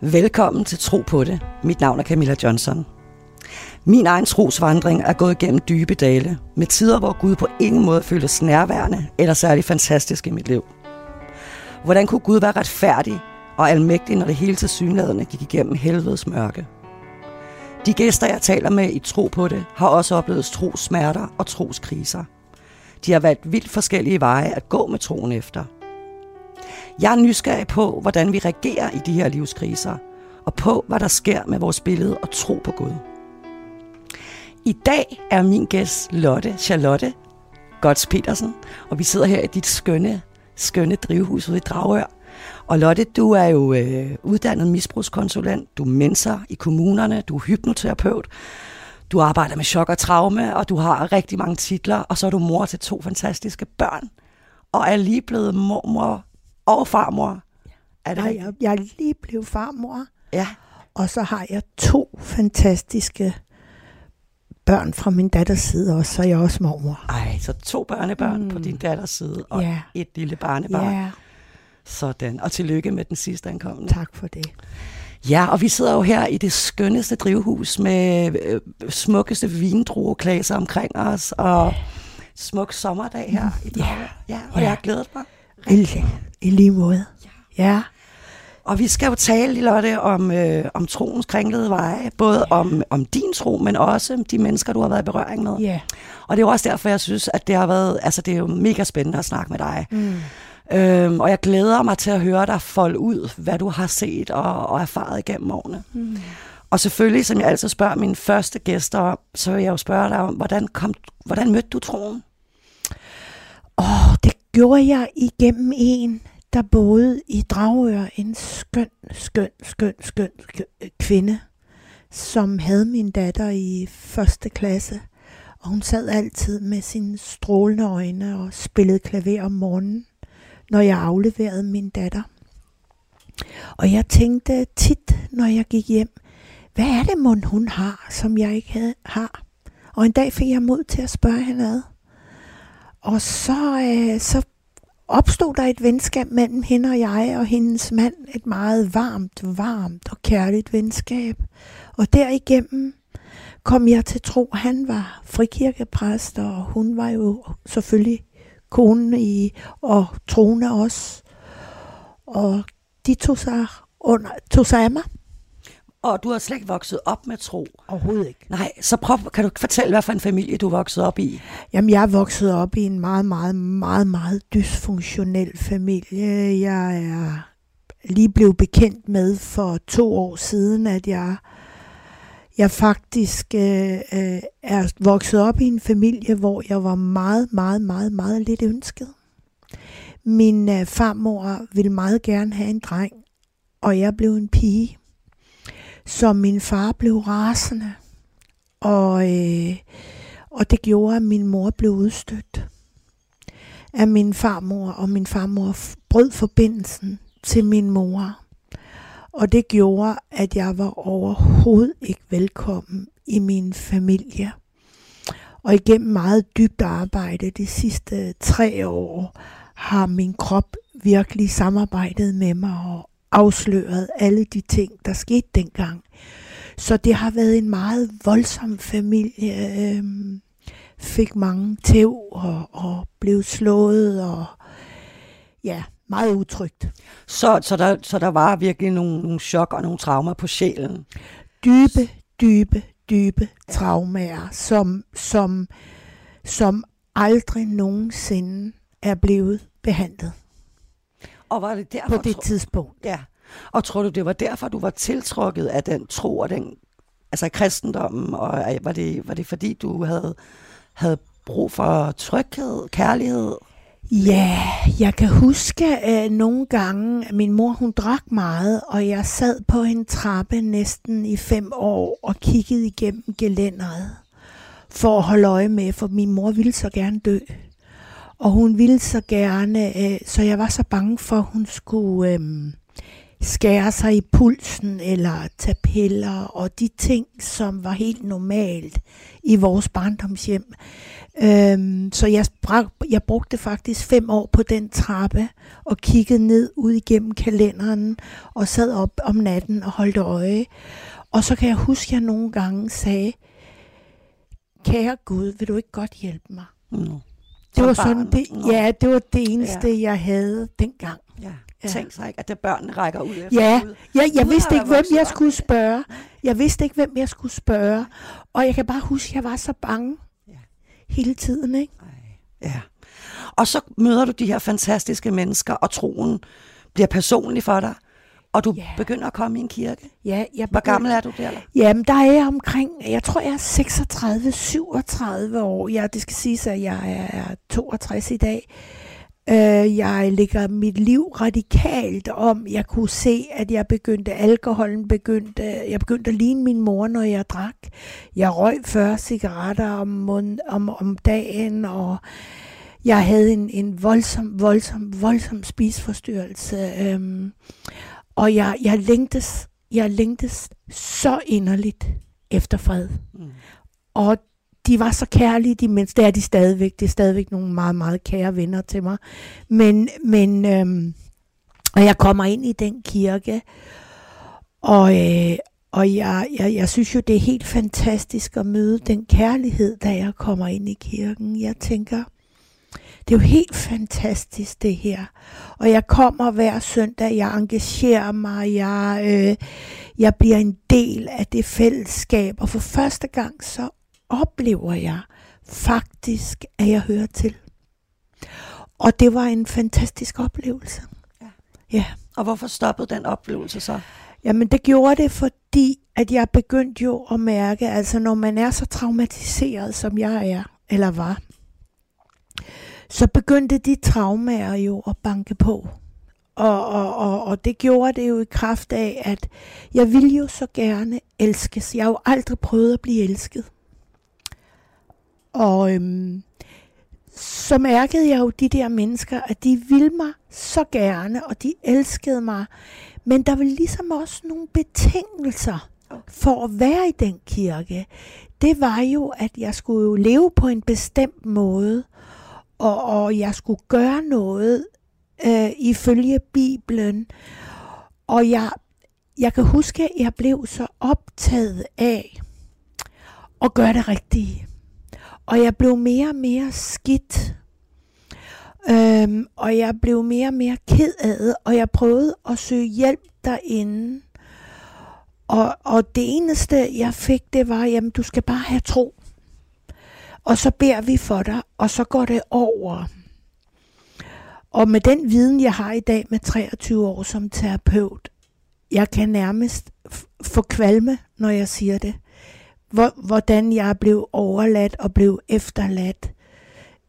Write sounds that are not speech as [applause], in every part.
Velkommen til Tro på det. Mit navn er Camilla Johnson. Min egen trosvandring er gået gennem dybe dale, med tider, hvor Gud på ingen måde føltes nærværende eller særlig fantastisk i mit liv. Hvordan kunne Gud være retfærdig og almægtig, når det hele til synlædende gik igennem helvedes mørke? De gæster, jeg taler med i Tro på det, har også oplevet trosmerter og troskriser. De har valgt vildt forskellige veje at gå med troen efter – jeg er nysgerrig på, hvordan vi reagerer i de her livskriser, og på, hvad der sker med vores billede og tro på Gud. I dag er min gæst Lotte Charlotte Gods Petersen, og vi sidder her i dit skønne, skønne drivhus ude i Dragør. Og Lotte, du er jo øh, uddannet misbrugskonsulent, du er mentor i kommunerne, du er hypnoterapeut, du arbejder med chok og traume, og du har rigtig mange titler, og så er du mor til to fantastiske børn, og er lige blevet mormor og farmor. Er det Nej, jeg, jeg er lige blevet farmor. Ja. Og så har jeg to fantastiske børn fra min datters side også, så er jeg også mormor. Ej, så to børnebørn mm. på din datters side, og ja. et lille barnebarn. Ja. Sådan, og tillykke med den sidste ankommende. Tak for det. Ja, og vi sidder jo her i det skønneste drivhus med øh, smukkeste vindrueklaser omkring os, og smuk sommerdag her i dag. Ja, ja og ja. jeg har glædet mig. Rigtig. I lige måde. Ja. ja. Og vi skal jo tale, Lotte, om, øh, om troens kringlede veje. Både ja. om, om din tro, men også de mennesker, du har været i berøring med. Ja. Og det er jo også derfor, jeg synes, at det har været, altså det er jo mega spændende at snakke med dig. Mm. Øhm, og jeg glæder mig til at høre dig folde ud, hvad du har set og, og erfaret igennem årene. Mm. Og selvfølgelig, som jeg altid spørger mine første gæster om, så vil jeg jo spørge dig om, hvordan, kom, hvordan mødte du troen? Åh, oh, det gjorde jeg igennem en, der boede i Dragør, en skøn, skøn, skøn, skøn kvinde, som havde min datter i første klasse. Og hun sad altid med sine strålende øjne og spillede klaver om morgenen, når jeg afleverede min datter. Og jeg tænkte tit, når jeg gik hjem, hvad er det, mon hun har, som jeg ikke havde, har? Og en dag fik jeg mod til at spørge hende ad. Og så, øh, så opstod der et venskab mellem hende og jeg og hendes mand. Et meget varmt, varmt og kærligt venskab. Og derigennem kom jeg til tro, han var frikirkepræst, og hun var jo selvfølgelig konen i, og troende også. Og de tog sig, under, tog sig af mig. Og du har slet ikke vokset op med tro? Overhovedet ikke. Nej, så prøv, kan du fortælle, hvad for en familie du vokset op i? Jamen, jeg vokset op i en meget, meget, meget, meget dysfunktionel familie. Jeg er lige blevet bekendt med for to år siden, at jeg, jeg faktisk øh, øh, er vokset op i en familie, hvor jeg var meget, meget, meget, meget lidt ønsket. Min øh, farmor ville meget gerne have en dreng, og jeg blev en pige. Så min far blev rasende, og, øh, og det gjorde, at min mor blev udstødt af min farmor, og min farmor brød forbindelsen til min mor. Og det gjorde, at jeg var overhovedet ikke velkommen i min familie. Og igennem meget dybt arbejde de sidste tre år har min krop virkelig samarbejdet med mig og afsløret alle de ting, der skete dengang. Så det har været en meget voldsom familie. Øhm, fik mange tæv og, og blev slået og ja, meget utrygt. Så, så, der, så der var virkelig nogle, nogle chok og nogle traumer på sjælen? Dybe, dybe, dybe traumer, som, som, som aldrig nogensinde er blevet behandlet. Og var det derfor, på det tidspunkt. Ja. Og tror du, det var derfor, du var tiltrukket af den tro og den, altså kristendommen, og var det, var det fordi, du havde, havde brug for tryghed, kærlighed? Ja, jeg kan huske at nogle gange, at min mor hun drak meget, og jeg sad på en trappe næsten i fem år og kiggede igennem gelænderet for at holde øje med, for min mor ville så gerne dø. Og hun ville så gerne, øh, så jeg var så bange for, at hun skulle øh, skære sig i pulsen eller tage piller og de ting, som var helt normalt i vores barndomshjem. Øh, så jeg, jeg brugte faktisk fem år på den trappe og kiggede ned ud igennem kalenderen og sad op om natten og holdt øje. Og så kan jeg huske, at jeg nogle gange sagde, kære Gud, vil du ikke godt hjælpe mig? Mm. Det var sådan, det, ja, det var det eneste, ja. jeg havde dengang. Ja. Ja. Tænk sig ikke, at det børnene rækker ud efter. Ja, ja jeg vidste ikke, hvem jeg skulle spørge. Jeg vidste ikke, hvem jeg skulle spørge. Og jeg kan bare huske, at jeg var så bange ja. hele tiden. Ikke? Ej. Ja. Og så møder du de her fantastiske mennesker, og troen bliver personlig for dig og du ja. begynder at komme i en kirke. Ja, jeg Hvor gammel er du der? Jamen, der er jeg omkring, jeg tror, jeg er 36-37 år. Ja, det skal siges, at jeg er 62 i dag. Uh, jeg lægger mit liv radikalt om. Jeg kunne se, at jeg begyndte, alkoholen begyndte, jeg begyndte at ligne min mor, når jeg drak. Jeg røg 40 cigaretter om, mund, om, om dagen, og jeg havde en, en voldsom, voldsom, voldsom spisforstyrrelse. Um, og jeg, jeg, længtes, jeg længtes så inderligt efter fred. Mm. Og de var så kærlige, de mennesker. Det er de stadigvæk. Det er stadigvæk nogle meget, meget kære venner til mig. Men, men øhm, og jeg kommer ind i den kirke, og, øh, og jeg, jeg, jeg synes jo, det er helt fantastisk at møde den kærlighed, da jeg kommer ind i kirken. Jeg tænker, det er jo helt fantastisk det her. Og jeg kommer hver søndag, jeg engagerer mig, jeg, øh, jeg bliver en del af det fællesskab. Og for første gang så oplever jeg faktisk, at jeg hører til. Og det var en fantastisk oplevelse. Ja. ja. Og hvorfor stoppede den oplevelse så? Jamen det gjorde det, fordi at jeg begyndte jo at mærke, altså når man er så traumatiseret, som jeg er, eller var, så begyndte de traumer jo at banke på. Og, og, og, og det gjorde det jo i kraft af, at jeg ville jo så gerne elskes. Jeg har jo aldrig prøvet at blive elsket. Og øhm, så mærkede jeg jo de der mennesker, at de ville mig så gerne, og de elskede mig. Men der var ligesom også nogle betingelser for at være i den kirke. Det var jo, at jeg skulle jo leve på en bestemt måde og, og jeg skulle gøre noget øh, ifølge Bibelen. Og jeg, jeg kan huske, at jeg blev så optaget af at gøre det rigtige. Og jeg blev mere og mere skidt. Øhm, og jeg blev mere og mere ked af det, og jeg prøvede at søge hjælp derinde. Og, og det eneste, jeg fik, det var, jamen du skal bare have tro. Og så beder vi for dig, og så går det over. Og med den viden, jeg har i dag med 23 år som terapeut, jeg kan nærmest få kvalme, når jeg siger det. Hvordan jeg blev overladt og blev efterladt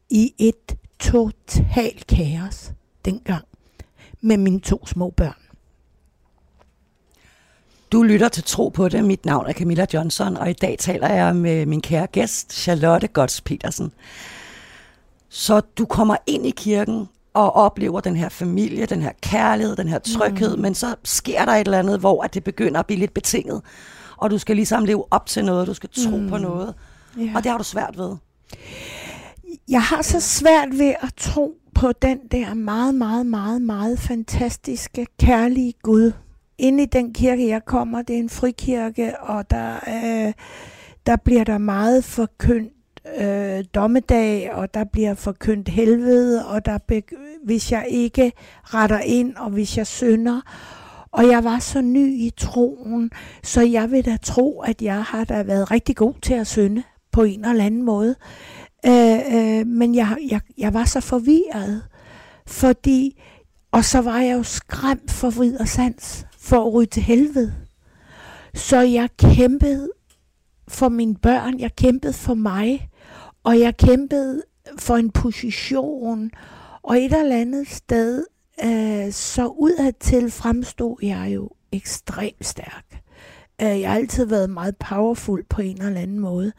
i et totalt kaos dengang med mine to små børn. Du lytter til Tro på det. Mit navn er Camilla Johnson, og i dag taler jeg med min kære gæst, Charlotte Gods Petersen. Så du kommer ind i kirken og oplever den her familie, den her kærlighed, den her tryghed, mm. men så sker der et eller andet, hvor at det begynder at blive lidt betinget, og du skal ligesom leve op til noget, du skal tro mm. på noget, ja. og det har du svært ved. Jeg har så svært ved at tro på den der meget, meget, meget, meget fantastiske, kærlige Gud, inde i den kirke, jeg kommer, det er en frikirke, og der, øh, der bliver der meget forkyndt øh, dommedag, og der bliver forkyndt helvede, og der be, hvis jeg ikke retter ind, og hvis jeg synder. Og jeg var så ny i troen, så jeg vil da tro, at jeg har da været rigtig god til at synde på en eller anden måde. Øh, øh, men jeg, jeg, jeg var så forvirret, fordi, og så var jeg jo skræmt for vid og sans for at ryge til helvede. Så jeg kæmpede for mine børn, jeg kæmpede for mig, og jeg kæmpede for en position, og et eller andet sted, øh, så udadtil fremstod jeg jo ekstremt stærk. Øh, jeg har altid været meget powerful på en eller anden måde.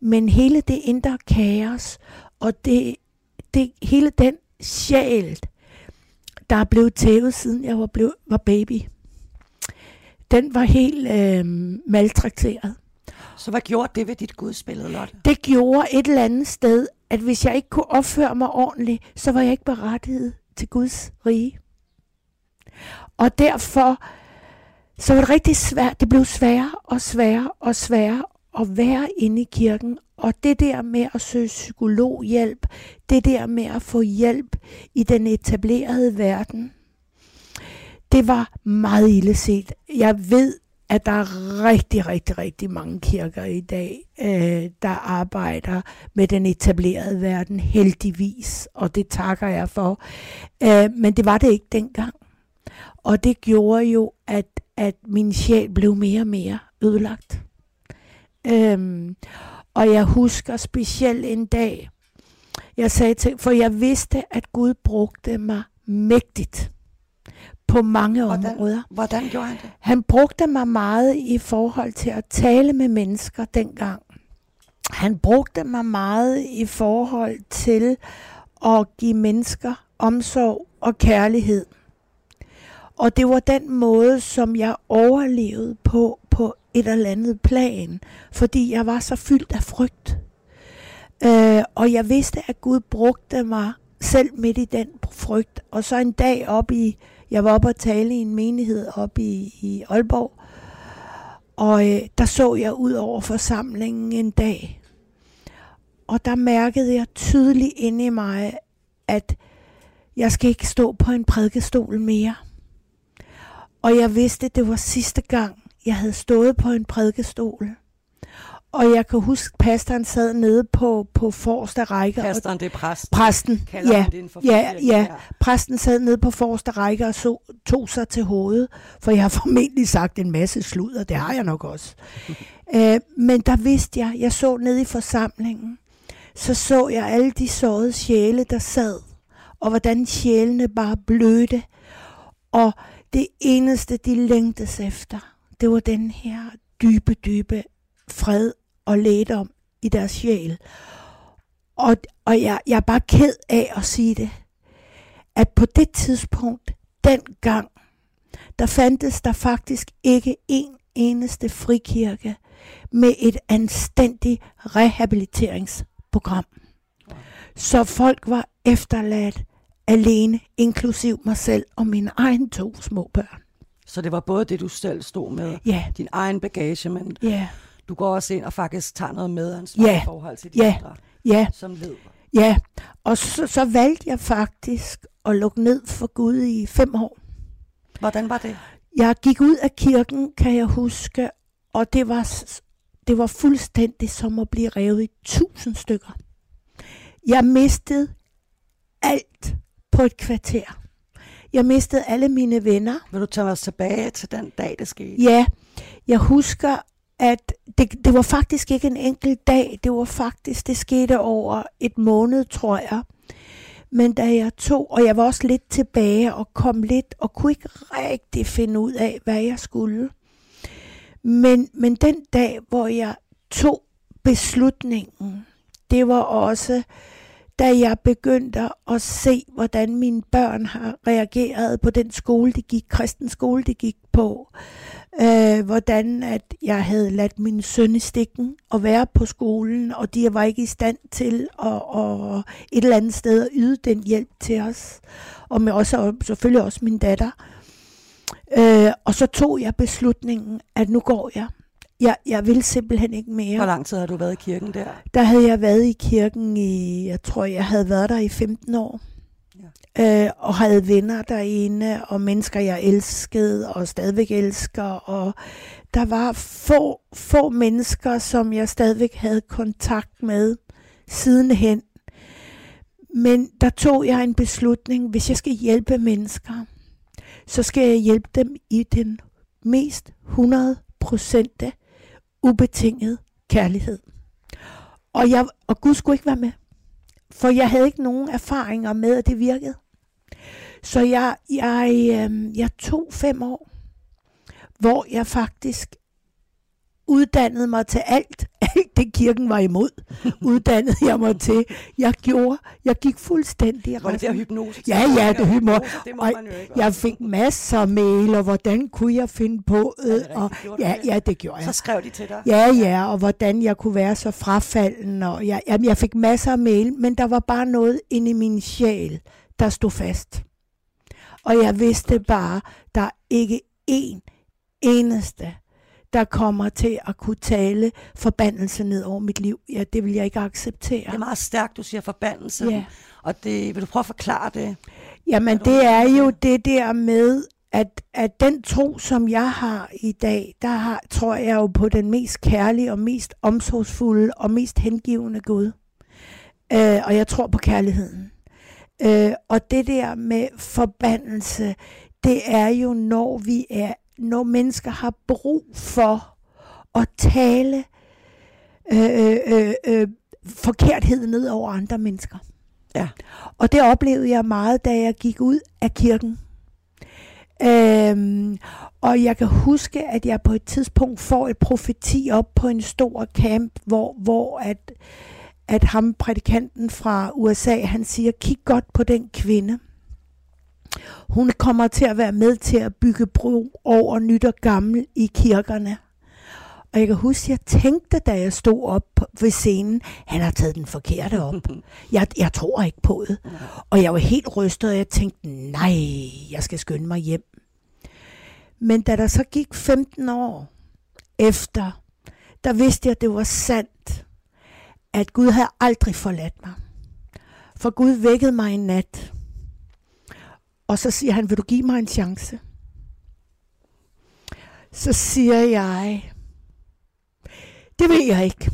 Men hele det indre kaos, og det, det, hele den sjæl, der er blevet tævet, siden jeg var, blevet, var baby, den var helt øh, maltrakteret. Så hvad gjorde det ved dit gudsbillede, Lotte? Det gjorde et eller andet sted, at hvis jeg ikke kunne opføre mig ordentligt, så var jeg ikke berettiget til Guds rige. Og derfor så var det rigtig svært. Det blev sværere og sværere og sværere at være inde i kirken. Og det der med at søge psykologhjælp, det der med at få hjælp i den etablerede verden, det var meget ille set. Jeg ved, at der er rigtig, rigtig, rigtig mange kirker i dag, øh, der arbejder med den etablerede verden, heldigvis, og det takker jeg for. Øh, men det var det ikke dengang. Og det gjorde jo, at, at min sjæl blev mere og mere ødelagt. Øhm, og jeg husker specielt en dag, jeg sagde til, for jeg vidste, at Gud brugte mig mægtigt på mange Hvordan, områder. hvordan gjorde han det? Han brugte mig meget i forhold til at tale med mennesker dengang. Han brugte mig meget i forhold til at give mennesker omsorg og kærlighed. Og det var den måde, som jeg overlevede på, på et eller andet plan, fordi jeg var så fyldt af frygt. Øh, og jeg vidste, at Gud brugte mig selv midt i den frygt. Og så en dag op i, jeg var oppe og tale i en menighed oppe i, i Aalborg, og øh, der så jeg ud over forsamlingen en dag. Og der mærkede jeg tydeligt inde i mig, at jeg skal ikke stå på en prædikestol mere. Og jeg vidste, det var sidste gang, jeg havde stået på en prædikestol. Og jeg kan huske, at pastoren sad nede på, på forreste række. Pastoren, det er præst. Præsten, Kalder ja, det ja, frikirken, ja. Præsten sad nede på forreste række og så, tog sig til hovedet. For jeg har [laughs] formentlig sagt en masse sludder, det har jeg nok også. [laughs] øh, men der vidste jeg, jeg så nede i forsamlingen, så så jeg alle de sårede sjæle, der sad. Og hvordan sjælene bare blødte. Og det eneste, de længtes efter, det var den her dybe, dybe fred og lægedom i deres sjæl. Og, og jeg, jeg er bare ked af at sige det, at på det tidspunkt, dengang, der fandtes der faktisk ikke en eneste frikirke med et anstændigt rehabiliteringsprogram. Så folk var efterladt alene, inklusiv mig selv og mine egne to små børn. Så det var både det, du selv stod med, Ja, din egen bagage, men ja, du går også ind og faktisk tager noget medansvar Ja, i forhold til de ja. andre, ja, som ved. ja. Og så, så valgte jeg faktisk at lukke ned for Gud i fem år. Hvordan var det? Jeg gik ud af kirken, kan jeg huske, og det var, det var fuldstændig som at blive revet i tusind stykker. Jeg mistede alt på et kvarter. Jeg mistede alle mine venner. Vil du tage os tilbage til den dag, det skete? Ja, jeg husker, at det, det var faktisk ikke en enkelt dag. Det var faktisk, det skete over et måned, tror jeg. Men da jeg tog, og jeg var også lidt tilbage og kom lidt, og kunne ikke rigtig finde ud af, hvad jeg skulle. Men, men den dag, hvor jeg tog beslutningen, det var også, da jeg begyndte at se, hvordan mine børn har reageret på den skole, de gik, kristen skole, de gik på. Øh, hvordan at jeg havde ladt min søn i stikken og være på skolen, og de var ikke i stand til at, at et eller andet sted at yde den hjælp til os. Og med også, og selvfølgelig også min datter. Øh, og så tog jeg beslutningen, at nu går jeg. Jeg, jeg vil simpelthen ikke mere. Hvor lang tid har du været i kirken der? Der havde jeg været i kirken i, jeg tror, jeg havde været der i 15 år. Ja. Øh, og havde venner derinde, og mennesker, jeg elskede, og stadigvæk elsker. Og der var få, få mennesker, som jeg stadigvæk havde kontakt med sidenhen. Men der tog jeg en beslutning, hvis jeg skal hjælpe mennesker, så skal jeg hjælpe dem i den mest 100% ubetinget kærlighed. Og, jeg, og Gud skulle ikke være med. For jeg havde ikke nogen erfaringer med, at det virkede. Så jeg, jeg, øh, jeg tog fem år, hvor jeg faktisk uddannede mig til alt alt det kirken var imod, uddannede jeg mig til. Jeg gjorde, jeg gik fuldstændig Var det der hypnose? Ja, ja, det hypnose. Det må Og man jo ikke. Jeg fik masser af mail, og hvordan kunne jeg finde på det? Og, ja, ja, det gjorde Så jeg. skrev de til dig? Ja, ja, og hvordan jeg kunne være så frafalden. Og jeg, jamen, jeg fik masser af mail, men der var bare noget inde i min sjæl, der stod fast. Og jeg vidste bare, der er ikke én eneste, der kommer til at kunne tale forbandelse ned over mit liv. Ja, det vil jeg ikke acceptere. Det er meget stærkt, du siger forbandelse. Ja. Og det, vil du prøve at forklare det? Jamen, det er jo det der med, at, at den tro, som jeg har i dag, der har, tror jeg jo på den mest kærlige og mest omsorgsfulde og mest hengivende Gud. Øh, og jeg tror på kærligheden. Øh, og det der med forbandelse, det er jo, når vi er, når mennesker har brug for at tale øh, øh, øh, forkerthed ned over andre mennesker. Ja. Og det oplevede jeg meget, da jeg gik ud af kirken. Øhm, og jeg kan huske, at jeg på et tidspunkt får et profeti op på en stor camp, hvor, hvor at, at ham, prædikanten fra USA, han siger, kig godt på den kvinde. Hun kommer til at være med til at bygge bro over nyt og gammel i kirkerne. Og jeg kan huske, jeg tænkte, da jeg stod op ved scenen, han har taget den forkerte op. [laughs] Jeg, jeg tror ikke på det. Og jeg var helt rystet, og jeg tænkte, nej, jeg skal skynde mig hjem. Men da der så gik 15 år efter, der vidste jeg, at det var sandt, at Gud havde aldrig forladt mig. For Gud vækkede mig en nat. Og så siger han, vil du give mig en chance? Så siger jeg, det ved jeg ikke.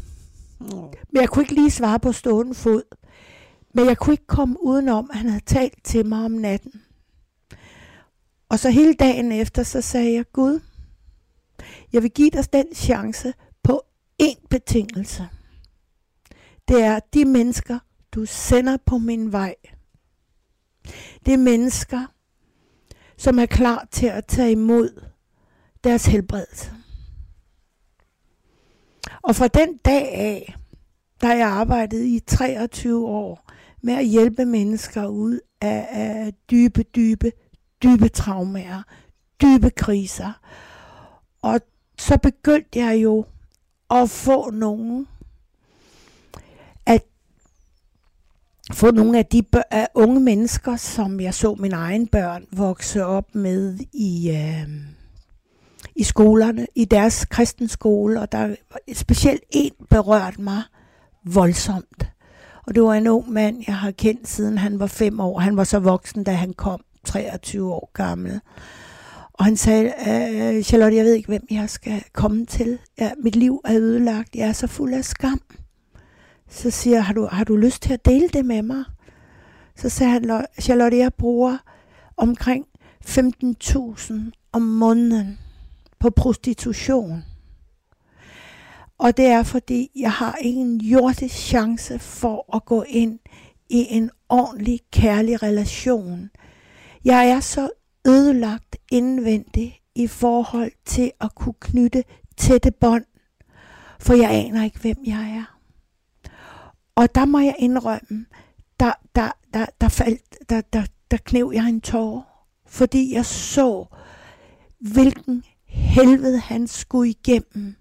Men jeg kunne ikke lige svare på stående fod. Men jeg kunne ikke komme udenom, at han havde talt til mig om natten. Og så hele dagen efter, så sagde jeg, Gud, jeg vil give dig den chance på én betingelse. Det er de mennesker, du sender på min vej. Det er mennesker, som er klar til at tage imod deres helbredelse. Og fra den dag af, der jeg arbejdet i 23 år med at hjælpe mennesker ud af, af dybe, dybe, dybe traumer, dybe kriser. Og så begyndte jeg jo at få nogen få nogle af de bør- af unge mennesker, som jeg så mine egne børn vokse op med i, øh, i skolerne, i deres kristenskole, og der var specielt en berørt mig voldsomt. Og det var en ung mand, jeg har kendt siden han var fem år. Han var så voksen, da han kom, 23 år gammel. Og han sagde, øh, Charlotte, jeg ved ikke, hvem jeg skal komme til. Ja, mit liv er ødelagt. Jeg er så fuld af skam. Så siger jeg, har du, har du lyst til at dele det med mig? Så sagde han, Charlotte, jeg bruger omkring 15.000 om måneden på prostitution. Og det er, fordi jeg har ingen jordisk chance for at gå ind i en ordentlig, kærlig relation. Jeg er så ødelagt indvendigt i forhold til at kunne knytte tætte bånd, for jeg aner ikke, hvem jeg er. Og der må jeg indrømme, der, der, der, der, faldt, der, der, der knev jeg en tår, fordi jeg så, hvilken helvede han skulle igennem.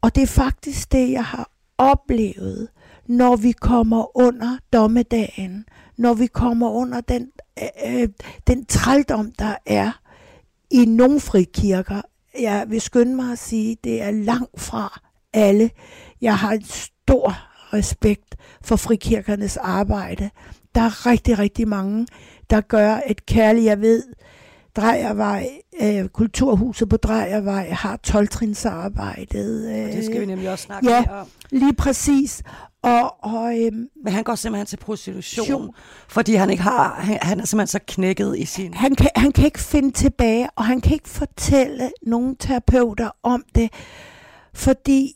Og det er faktisk det, jeg har oplevet, når vi kommer under dommedagen, når vi kommer under den, øh, øh den trældom, der er i nogle frikirker. Jeg vil skynde mig at sige, det er langt fra alle. Jeg har en stor respekt for frikirkernes arbejde. Der er rigtig, rigtig mange, der gør et kærligt, jeg ved, Drejervej, øh, Kulturhuset på Drejervej har 12-trinsarbejdet. Øh, Og det skal vi nemlig også snakke ja. om. Lige præcis. Og, og øhm, Men han går simpelthen til prostitution, Tion. fordi han ikke har, han, han er simpelthen så knækket i sin... han, kan, han kan ikke finde tilbage, og han kan ikke fortælle nogen terapeuter om det, fordi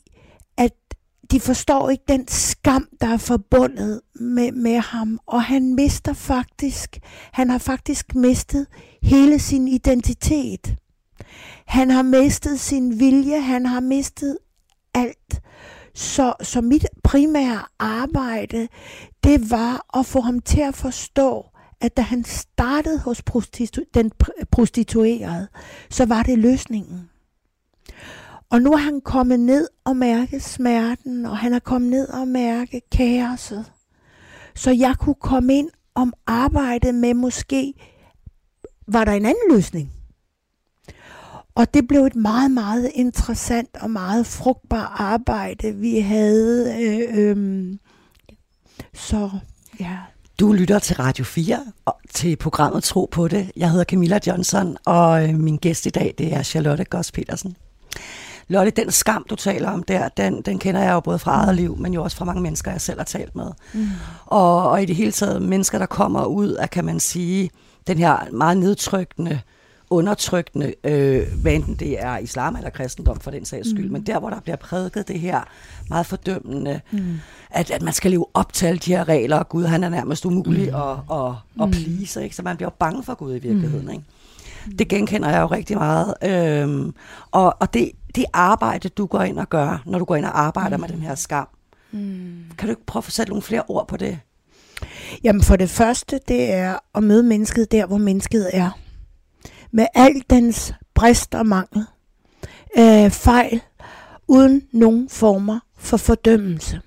at de forstår ikke den skam, der er forbundet med, med ham, og han mister faktisk, han har faktisk mistet hele sin identitet. Han har mistet sin vilje, han har mistet alt. Så, så mit primære arbejde, det var at få ham til at forstå, at da han startede hos prostitu- den prostituerede, så var det løsningen. Og nu er han kommet ned og mærke smerten, og han er kommet ned og mærke kaoset. Så jeg kunne komme ind om arbejdet med måske, var der en anden løsning? Og det blev et meget, meget interessant og meget frugtbart arbejde, vi havde. Øh, øh, så ja. Du lytter til Radio 4 og til programmet Tro på det. Jeg hedder Camilla Johnson, og øh, min gæst i dag det er Charlotte Goss Petersen. Lotte, den skam, du taler om der, den, den kender jeg jo både fra eget liv, men jo også fra mange mennesker, jeg selv har talt med. Mm. Og, og i det hele taget mennesker, der kommer ud af, kan man sige, den her meget nedtrykkende, undertrykkende, øh, hvad enten det er islam eller kristendom for den sags skyld, mm. men der, hvor der bliver prædiket det her meget fordømmende, mm. at, at man skal leve op til alle de her regler, og Gud han er nærmest umulig mm. at, at, at mm. please, ikke? så man bliver bange for Gud i virkeligheden. Mm. Ikke? Det genkender jeg jo rigtig meget. Øhm, og og det, det arbejde, du går ind og gør, når du går ind og arbejder mm. med den her skam, mm. kan du ikke prøve at sat nogle flere ord på det? Jamen for det første, det er at møde mennesket der, hvor mennesket er. Med al dens brist og mangel, øh, fejl, uden nogen former for fordømmelse.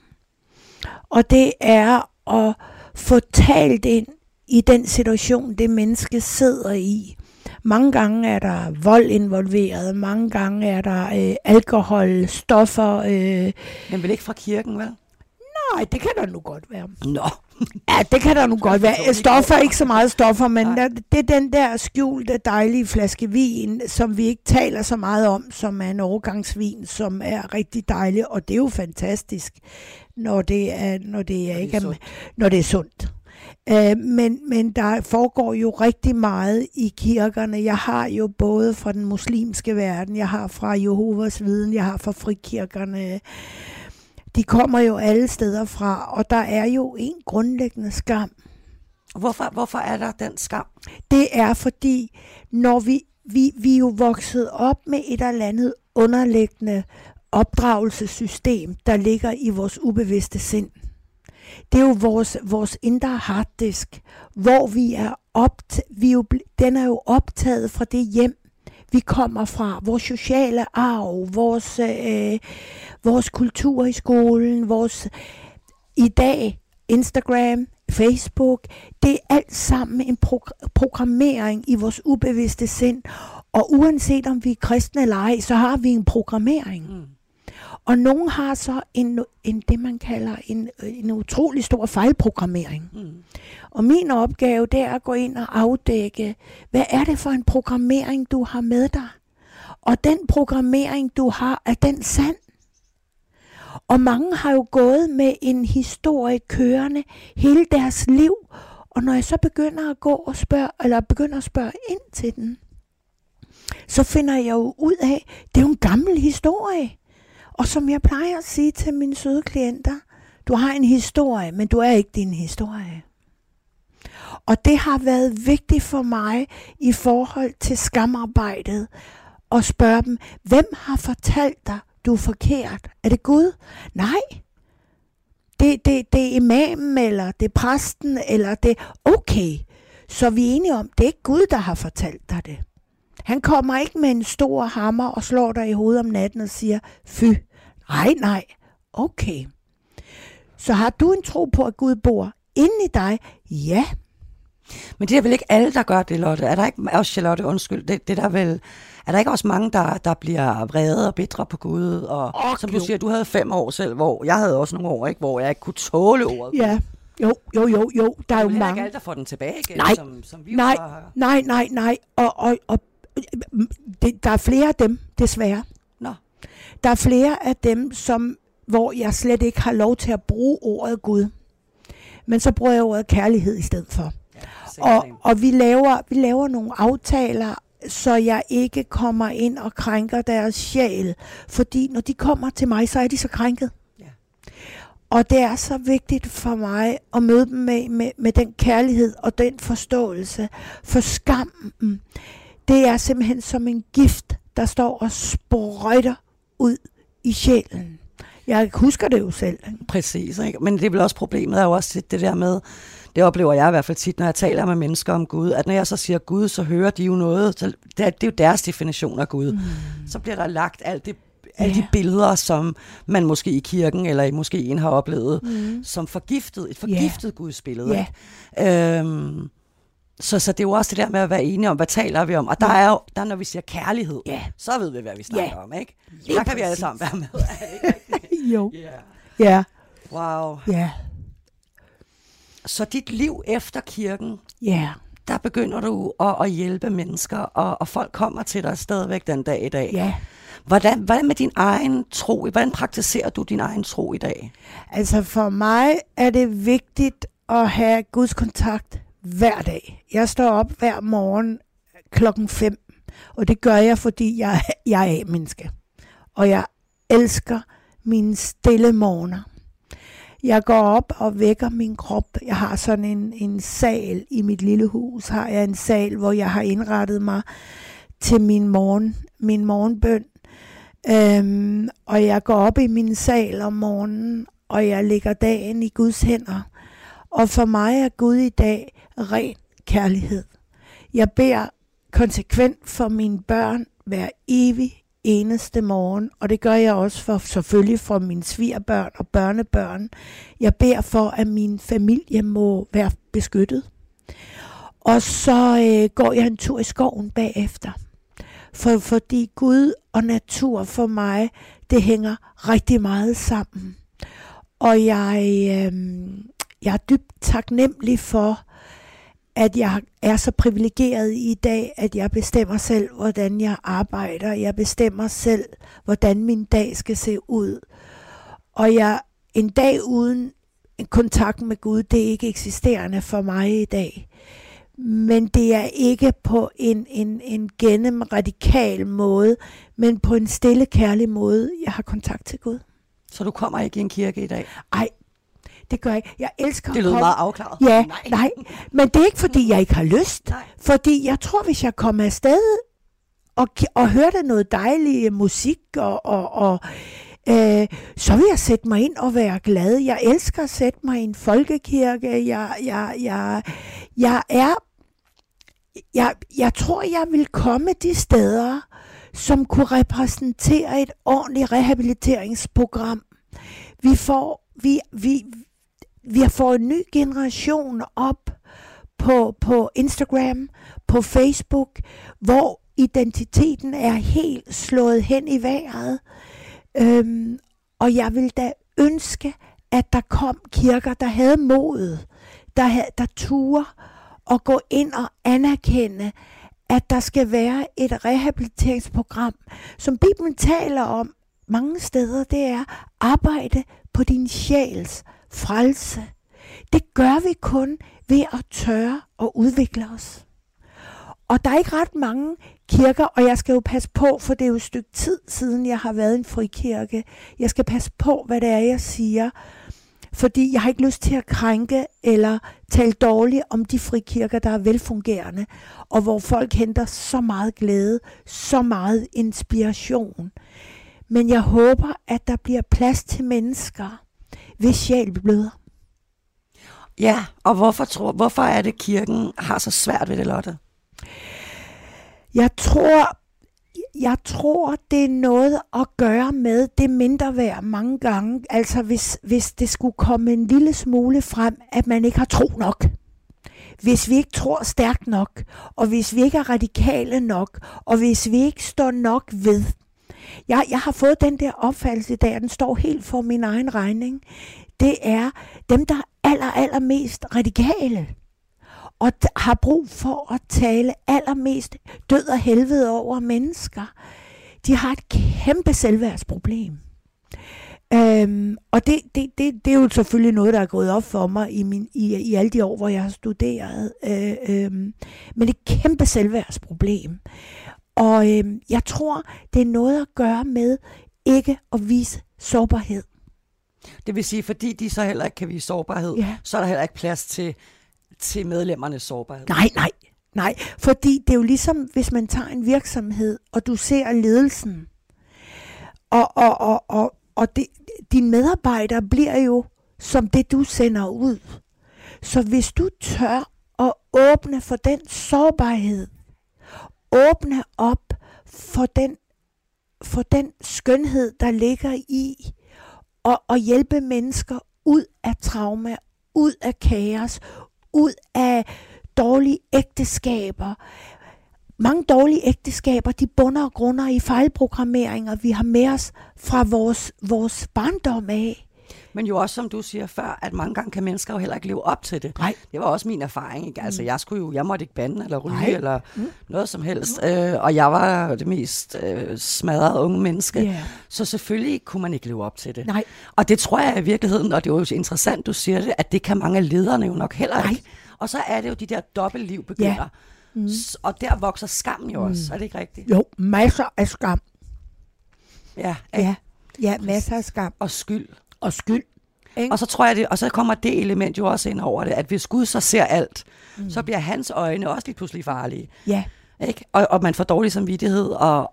Og det er at få talt ind i den situation, det menneske sidder i. Mange gange er der vold involveret, mange gange er der øh, alkohol, stoffer. Øh. Men vel ikke fra kirken, vel? Nej, det kan der nu godt være. Nå. ja, det kan der nu [laughs] godt være. Stoffer ikke så meget stoffer, men der, det er den der skjulte, dejlige flaske vin, som vi ikke taler så meget om, som er en overgangsvin, som er rigtig dejlig, og det er jo fantastisk, når det er, når det er, ikke er, når det er sundt. Øh, men, men der foregår jo rigtig meget i kirkerne. Jeg har jo både fra den muslimske verden, jeg har fra Jehovas viden, jeg har fra frikirkerne. De kommer jo alle steder fra, og der er jo en grundlæggende skam. Hvorfor, hvorfor er der den skam? Det er fordi, når vi, vi, vi er jo vokset op med et eller andet underliggende opdragelsessystem, der ligger i vores ubevidste sind det er jo vores, vores indre harddisk, hvor vi er opt, vi er jo, den er jo optaget fra det hjem, vi kommer fra, vores sociale arv, vores, øh, vores kultur i skolen, vores i dag Instagram, Facebook, det er alt sammen en pro- programmering i vores ubevidste sind. Og uanset om vi er kristne eller ej, så har vi en programmering. Mm. Og nogen har så en, en det, man kalder en, en utrolig stor fejlprogrammering. Mm. Og min opgave, det er at gå ind og afdække, hvad er det for en programmering, du har med dig? Og den programmering, du har, er den sand? Og mange har jo gået med en historie kørende hele deres liv. Og når jeg så begynder at gå og spørge, eller begynder at spørge ind til den, så finder jeg jo ud af, det er jo en gammel historie. Og som jeg plejer at sige til mine søde klienter, du har en historie, men du er ikke din historie. Og det har været vigtigt for mig i forhold til skamarbejdet at spørge dem, hvem har fortalt dig, du er forkert? Er det Gud? Nej. Det, det, det er imamen, eller det er præsten, eller det okay. Så vi er enige om, det er ikke Gud, der har fortalt dig det. Han kommer ikke med en stor hammer og slår dig i hovedet om natten og siger, fy. Nej, nej. Okay. Så har du en tro på, at Gud bor inde i dig? Ja. Men det er vel ikke alle, der gør det, Lotte? Er der ikke, også Charlotte, undskyld, det, det der vel, er der ikke også mange, der, der bliver vrede og bitre på Gud? Og okay. som du siger, du havde fem år selv, hvor jeg havde også nogle år, ikke, hvor jeg ikke kunne tåle ordet. Ja, jo, jo, jo, jo. Der er jo mange. ikke alle, der får den tilbage igen, nej, som, som vi nej, nej, nej, nej. Og, og, og det, der er flere af dem, desværre. Nå. Der er flere af dem, som, hvor jeg slet ikke har lov til at bruge ordet Gud. Men så bruger jeg ordet kærlighed i stedet for. Ja, og, og vi laver, vi laver nogle aftaler, så jeg ikke kommer ind og krænker deres sjæl. Fordi når de kommer til mig, så er de så krænket. Ja. Og det er så vigtigt for mig at møde dem med, med, med den kærlighed og den forståelse. For skammen, det er simpelthen som en gift, der står og sprøjter ud i sjælen. Jeg husker det jo selv. Ikke? Præcis, ikke? men det er vel også problemet er jo også det der med, det oplever jeg i hvert fald tit, når jeg taler med mennesker om Gud, at når jeg så siger Gud, så hører de jo noget, så det er, det er jo deres definition af Gud. Mm. Så bliver der lagt alt det alle de billeder, som man måske i kirken eller i måske har oplevet mm. som forgiftet, et forgiftet yeah. gudsbillede. Yeah. Øhm, så, så det er jo også det der med at være enige om, hvad taler vi om. Og der er jo, der, når vi siger kærlighed, yeah. så ved vi, hvad vi snakker yeah. om, ikke? Lige der kan præcis. vi alle sammen være med. [laughs] jo. Ja. Yeah. Yeah. Wow. Ja. Yeah. Så dit liv efter kirken, ja. Yeah. der begynder du at, at hjælpe mennesker, og, og folk kommer til dig stadigvæk den dag i dag. Ja. Yeah. Hvordan, hvordan med din egen tro? Hvordan praktiserer du din egen tro i dag? Altså for mig er det vigtigt at have Guds kontakt hver dag. Jeg står op hver morgen klokken 5, og det gør jeg, fordi jeg, jeg er A-menneske. Og jeg elsker mine stille morgener. Jeg går op og vækker min krop. Jeg har sådan en, en sal i mit lille hus. Har jeg en sal, hvor jeg har indrettet mig til min morgen, min morgenbøn. Øhm, og jeg går op i min sal om morgenen, og jeg lægger dagen i Guds hænder. Og for mig er Gud i dag ren kærlighed. Jeg beder konsekvent for mine børn hver evig eneste morgen, og det gør jeg også for selvfølgelig for mine svigerbørn og børnebørn. Jeg beder for, at min familie må være beskyttet. Og så øh, går jeg en tur i skoven bagefter. For, fordi Gud og natur for mig, det hænger rigtig meget sammen. Og jeg, øh, jeg er dybt taknemmelig for, at jeg er så privilegeret i dag, at jeg bestemmer selv, hvordan jeg arbejder. Jeg bestemmer selv, hvordan min dag skal se ud. Og jeg en dag uden en kontakt med Gud, det er ikke eksisterende for mig i dag men det er ikke på en, en, en gennem radikal måde, men på en stille, kærlig måde, jeg har kontakt til Gud. Så du kommer ikke i en kirke i dag? Nej, det gør jeg ikke. Jeg elsker Det lyder meget afklaret. Ja, nej. nej. Men det er ikke, fordi jeg ikke har lyst. Nej. Fordi jeg tror, hvis jeg kommer afsted og, og hørte noget dejlig musik og, og, og øh, så vil jeg sætte mig ind og være glad. Jeg elsker at sætte mig i en folkekirke. Jeg, jeg, jeg, jeg er... Jeg, jeg tror, jeg vil komme de steder, som kunne repræsentere et ordentligt rehabiliteringsprogram. Vi får, vi, vi, vi har fået en ny generation op på, på Instagram, på Facebook, hvor identiteten er helt slået hen i vejret. Øhm, og jeg vil da ønske, at der kom kirker, der havde modet, der, havde, der turde at gå ind og anerkende, at der skal være et rehabiliteringsprogram, som Bibelen taler om mange steder, det er arbejde på din sjæls frelse. Det gør vi kun ved at tørre og udvikle os. Og der er ikke ret mange kirker, og jeg skal jo passe på, for det er jo et stykke tid siden, jeg har været i en frikirke. Jeg skal passe på, hvad det er, jeg siger, fordi jeg har ikke lyst til at krænke eller tale dårligt om de frikirker, der er velfungerende, og hvor folk henter så meget glæde, så meget inspiration. Men jeg håber, at der bliver plads til mennesker, hvis sjæl bløder. Ja, og hvorfor, tror, hvorfor er det, kirken har så svært ved det, Lotte? Jeg tror, jeg tror, det er noget at gøre med det mindre værd mange gange. Altså hvis, hvis det skulle komme en lille smule frem, at man ikke har tro nok. Hvis vi ikke tror stærkt nok, og hvis vi ikke er radikale nok, og hvis vi ikke står nok ved. Jeg, jeg har fået den der opfattelse i dag, og den står helt for min egen regning. Det er dem, der er aller, allermest radikale og har brug for at tale allermest død og helvede over mennesker. De har et kæmpe selvværdsproblem. Øhm, og det, det, det, det er jo selvfølgelig noget, der er gået op for mig i, min, i, i alle de år, hvor jeg har studeret. Øh, øh, men et kæmpe selvværdsproblem. Og øh, jeg tror, det er noget at gøre med ikke at vise sårbarhed. Det vil sige, fordi de så heller ikke kan vise sårbarhed, ja. så er der heller ikke plads til til medlemmernes sårbarhed. Nej, nej, nej. Fordi det er jo ligesom, hvis man tager en virksomhed, og du ser ledelsen, og, og, og, og og det, dine medarbejdere bliver jo som det, du sender ud. Så hvis du tør at åbne for den sårbarhed, åbne op for den, for den skønhed, der ligger i og, og hjælpe mennesker ud af trauma, ud af kaos, ud af dårlige ægteskaber. Mange dårlige ægteskaber, de bunder og grunder i fejlprogrammeringer, vi har med os fra vores, vores barndom af. Men jo også, som du siger før, at mange gange kan mennesker jo heller ikke leve op til det. Nej. Det var også min erfaring. Ikke? Altså, Mm. jeg skulle jo, jeg måtte ikke bande eller ryge Nej. eller Mm. noget som helst. Øh, og jeg var det mest øh, smadrede unge menneske. Ja. Så selvfølgelig kunne man ikke leve op til det. Nej, Og det tror jeg i virkeligheden, og det er jo interessant, du siger det, at det kan mange af lederne jo nok heller Nej. ikke. Og så er det jo de der dobbeltliv begynder. Mm. S- Og der vokser skammen jo også, er det ikke rigtigt? jo, masser af skam. Ja, Ja, ja masser af skam. og skyld. Og skyld. Ikke? Og så tror jeg det, og så kommer det element jo også ind over det, at hvis Gud så ser alt, mm. så bliver hans øjne også lige pludselig farlige. Ja, Ikke? Og, og man får dårlig samvittighed, og,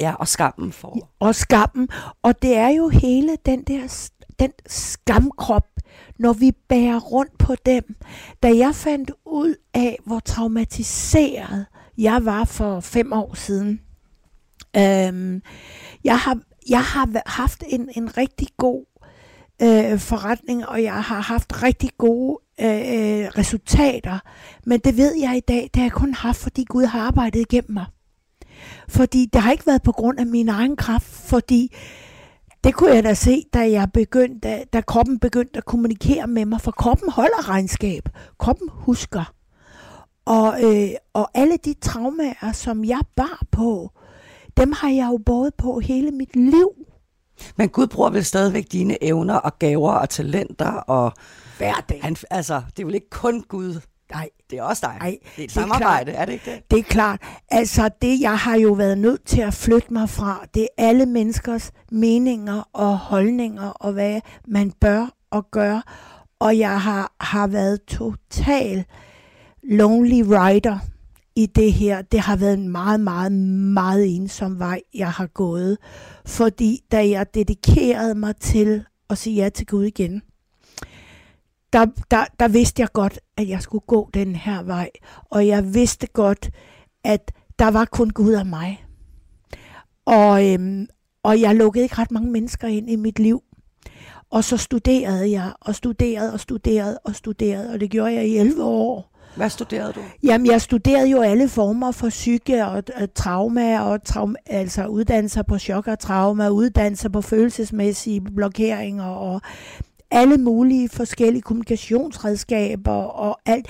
ja, og skammen får. og skammen. Og det er jo hele den der den skamkrop, når vi bærer rundt på dem. Da jeg fandt ud af, hvor traumatiseret jeg var for fem år siden. Øhm, jeg har, jeg har haft en, en rigtig god øh, forretning, og jeg har haft rigtig gode øh, øh, resultater. Men det ved jeg i dag, det har jeg kun haft, fordi Gud har arbejdet igennem mig. Fordi det har ikke været på grund af min egen kraft, fordi det kunne jeg da se, da jeg begyndte, da, da kroppen begyndte at kommunikere med mig, for kroppen holder regnskab. Kroppen husker. Og, øh, og alle de traumer, som jeg bar på, dem har jeg jo båret på hele mit liv. Men Gud bruger vel stadigvæk dine evner og gaver og talenter, og Hver dag. han, altså, det er vel ikke kun Gud, Nej, det er også dig. Nej, det er et det er samarbejde, er det ikke det? det er klart. Altså det, jeg har jo været nødt til at flytte mig fra, det er alle menneskers meninger og holdninger, og hvad man bør og gør. Og jeg har, har været total lonely rider i det her. Det har været en meget, meget, meget ensom vej, jeg har gået. Fordi da jeg dedikerede mig til at sige ja til Gud igen, der, der, der vidste jeg godt, at jeg skulle gå den her vej. Og jeg vidste godt, at der var kun Gud og mig. Og, øhm, og jeg lukkede ikke ret mange mennesker ind i mit liv. Og så studerede jeg, og studerede, og studerede, og studerede, og det gjorde jeg i 11 år. Hvad studerede du? Jamen, jeg studerede jo alle former for psyke og uh, trauma, og traum, altså uddannelser på chok og trauma, uddannelser på følelsesmæssige blokeringer, og alle mulige forskellige kommunikationsredskaber, og alt,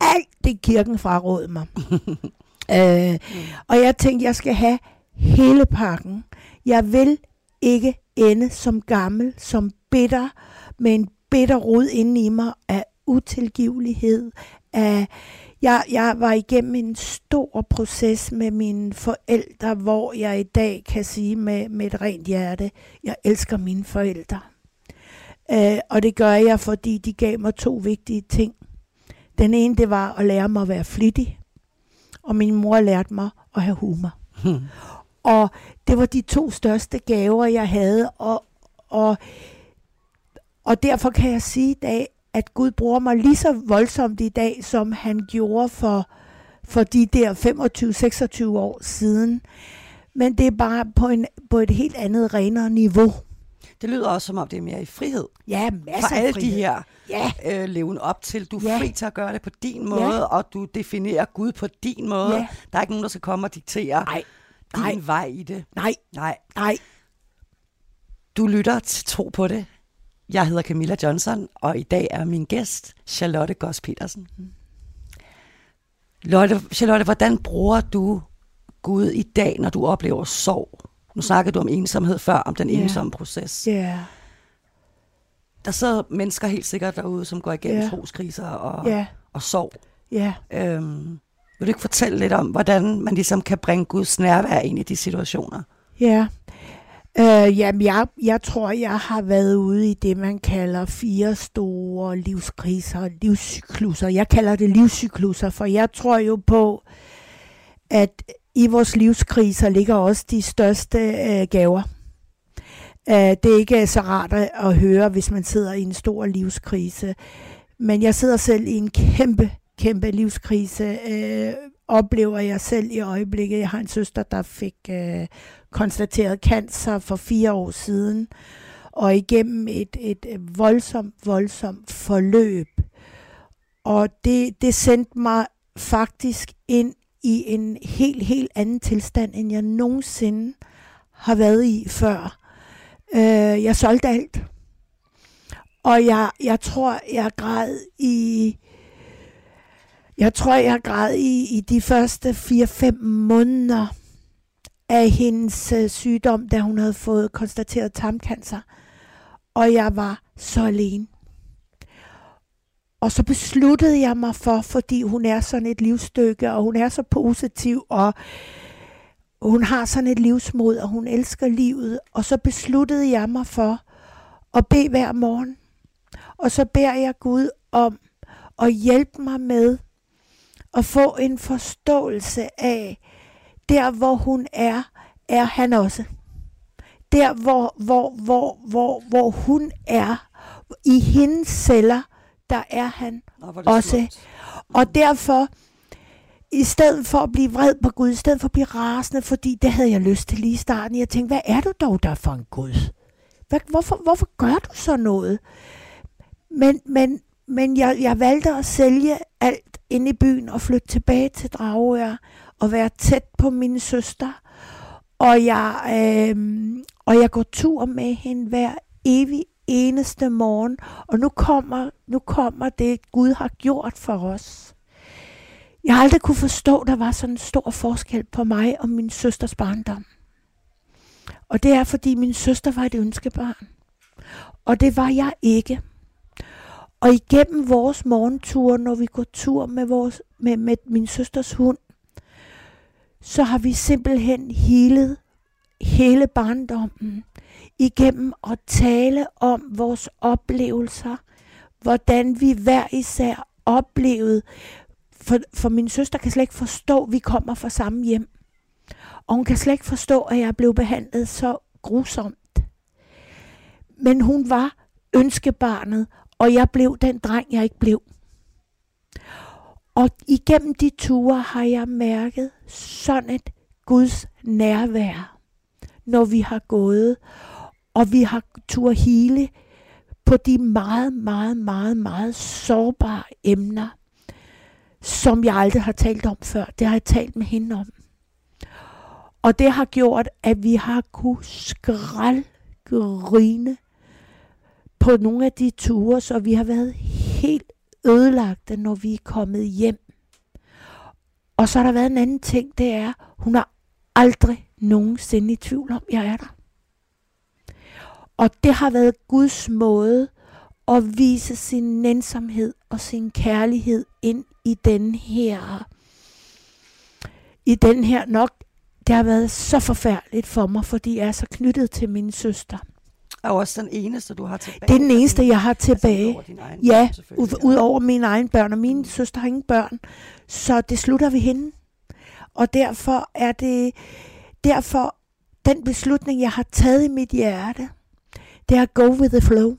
alt det kirken frarådede mig. [laughs] øh, og jeg tænkte, jeg skal have hele pakken. Jeg vil ikke ende som gammel, som bitter, med en bitter rod inde i mig af utilgivelighed, af jeg, jeg var igennem en stor proces med mine forældre, hvor jeg i dag kan sige med, med et rent hjerte, jeg elsker mine forældre. Øh, og det gør jeg, fordi de gav mig to vigtige ting. Den ene, det var at lære mig at være flittig, og min mor lærte mig at have humor. Og det var de to største gaver, jeg havde, og, og, og derfor kan jeg sige i dag, at Gud bruger mig lige så voldsomt i dag, som han gjorde for, for de der 25-26 år siden. Men det er bare på, en, på et helt andet, renere niveau. Det lyder også som om, det er mere i frihed. Ja, masser For alle de her Ja, øh, leven op til. Du er Ja. fri til at gøre det på din måde, og du definerer Gud på din måde. Ja. Der er ikke nogen, der skal komme og diktere nej, din nej. vej i det. nej, Nej. nej. Du lytter til Tro på det. Jeg hedder Camilla Johnson, og i dag er min gæst Charlotte Goss Petersen. Lotte, Charlotte, hvordan bruger du Gud i dag, når du oplever sorg? Nu snakkede du om ensomhed før, om den Ja. ensomme proces. Ja, Der sidder mennesker helt sikkert derude, som går igennem Ja. troskriser og, ja, og sorg. ja. Øhm, vil du ikke fortælle lidt om, hvordan man ligesom kan bringe Guds nærvær ind i de situationer? Ja. Øh, jamen, jeg, jeg tror, jeg har været ude i det, man kalder fire store livskriser, livscykluser. Jeg kalder det livscykluser, for jeg tror jo på, at i vores livskriser ligger også de største øh, gaver. Øh, det er ikke så rart at høre, hvis man sidder i en stor livskrise. Men jeg sidder selv i en kæmpe, kæmpe livskrise. Øh, oplever jeg selv i øjeblikket. Jeg har en søster, der fik øh, konstateret cancer for fire år siden. Og igennem et, et voldsomt, voldsomt forløb. Og det, det sendte mig faktisk ind i en helt, helt anden tilstand, end jeg nogensinde har været i før. Øh, jeg solgte alt. Og jeg, jeg tror, jeg græd i... Jeg tror, jeg græd i, i de første 4-5 måneder af hendes øh, sygdom, da hun havde fået konstateret tarmcancer. Og jeg var så alene. Og så besluttede jeg mig for, fordi hun er sådan et livsstykke, og hun er så positiv, og hun har sådan et livsmod, og hun elsker livet. Og så besluttede jeg mig for at bede hver morgen. Og så beder jeg Gud om at hjælpe mig med at få en forståelse af, der hvor hun er, er han også. Der hvor, hvor, hvor, hvor, hvor hun er, i hendes celler, der er han Nå, også. Smukt. Og derfor, i stedet for at blive vred på Gud, i stedet for at blive rasende, fordi det havde jeg lyst til lige i starten, jeg tænkte, hvad er du dog der for en Gud? Hvad, hvorfor, hvorfor gør du så noget? Men, men, men jeg, jeg valgte at sælge alt ind i byen og flytte tilbage til Dragør og være tæt på min søster. Og jeg, øh, og jeg går tur med hende hver evig eneste morgen, og nu kommer, nu kommer det, Gud har gjort for os. Jeg har aldrig kunne forstå, at der var sådan en stor forskel på mig og min søsters barndom. Og det er, fordi min søster var et ønskebarn. Og det var jeg ikke. Og igennem vores morgenture, når vi går tur med, vores, med, med min søsters hund, så har vi simpelthen helet hele barndommen igennem at tale om vores oplevelser, hvordan vi hver især oplevede, for, for min søster kan slet ikke forstå, at vi kommer fra samme hjem. Og hun kan slet ikke forstå, at jeg blev behandlet så grusomt. Men hun var ønskebarnet, og jeg blev den dreng, jeg ikke blev. Og igennem de ture har jeg mærket sådan et Guds nærvær, når vi har gået og vi har tur hele på de meget, meget, meget, meget sårbare emner, som jeg aldrig har talt om før. Det har jeg talt med hende om. Og det har gjort, at vi har kunne skraldgrine på nogle af de ture, så vi har været helt ødelagte, når vi er kommet hjem. Og så har der været en anden ting, det er, hun har aldrig nogensinde i tvivl om, jeg er der. Og det har været Guds måde at vise sin nænsomhed og sin kærlighed ind i den her, i den her nok, det har været så forfærdeligt for mig, fordi jeg er så knyttet til min søster. Og også den eneste, du har tilbage. Det er den eneste, jeg har altså, tilbage. Altså, ja, ud over mine egne børn, og min mm. søster har ingen børn. Så det slutter vi hende. Og derfor er det, derfor den beslutning, jeg har taget i mit hjerte, det er go with the flow.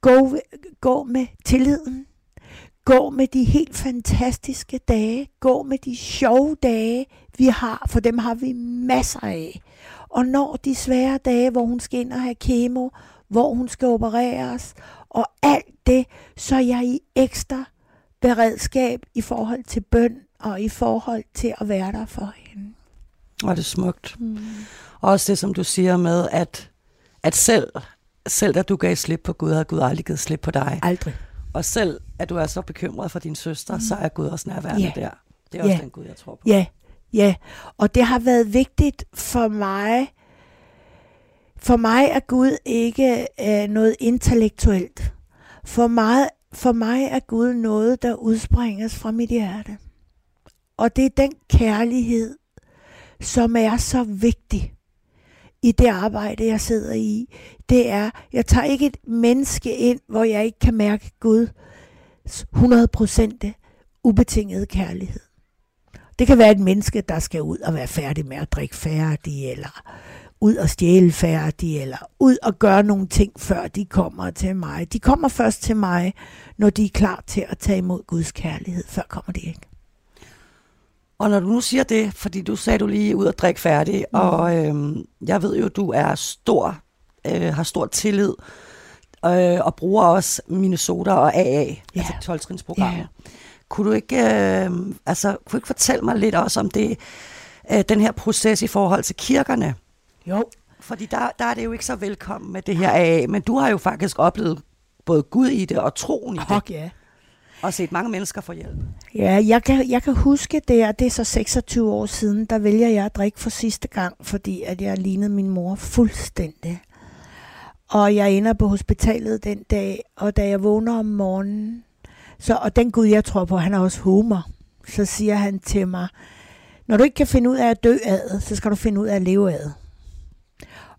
Gå, gå med tilliden. Gå med de helt fantastiske dage. Gå med de sjove dage, vi har, for dem har vi masser af. Og når de svære dage, hvor hun skal ind og have kemo, hvor hun skal opereres, og alt det, så er jeg i ekstra beredskab i forhold til bøn og i forhold til at være der for hende. Og det er smukt. Mm. Også det, som du siger med, at at selv, selv da du gav slip på Gud, har Gud aldrig givet slip på dig. Aldrig. Og selv at du er så bekymret for din søster, mm. så er Gud også nærværende yeah. der. Det er også yeah. den Gud, jeg tror på. Ja, yeah ja. Og det har været vigtigt for mig. For mig er Gud ikke øh, noget intellektuelt. For mig, for mig er Gud noget, der udspringes fra mit hjerte. Og det er den kærlighed, som er så vigtig i det arbejde, jeg sidder i, det er, jeg tager ikke et menneske ind, hvor jeg ikke kan mærke Gud 100% ubetinget kærlighed. Det kan være et menneske, der skal ud og være færdig med at drikke færdig, eller ud og stjæle færdig, eller ud og gøre nogle ting, før de kommer til mig. De kommer først til mig, når de er klar til at tage imod Guds kærlighed. Før kommer de ikke. Og når du nu siger det, fordi du sagde, du lige ud og drikke færdig, mm. og øhm, jeg ved jo, du er stor, øh, har stor tillid, øh, og bruger også Minnesota og AA, ja. altså 12 ja. Kunne du ikke, øh, altså, kunne du ikke fortælle mig lidt også om det, øh, den her proces i forhold til kirkerne? Jo. Fordi der, der er det jo ikke så velkommen med det her AA, men du har jo faktisk oplevet både Gud i det og troen i det. Ja. Og set mange mennesker få hjælp. Ja, jeg kan, jeg kan huske det, og det er så 26 år siden, der vælger jeg at drikke for sidste gang, fordi at jeg lignede min mor fuldstændig. Og jeg ender på hospitalet den dag, og da jeg vågner om morgenen, så, og den Gud, jeg tror på, han er også humor, så siger han til mig, når du ikke kan finde ud af at dø ad, så skal du finde ud af at leve ad.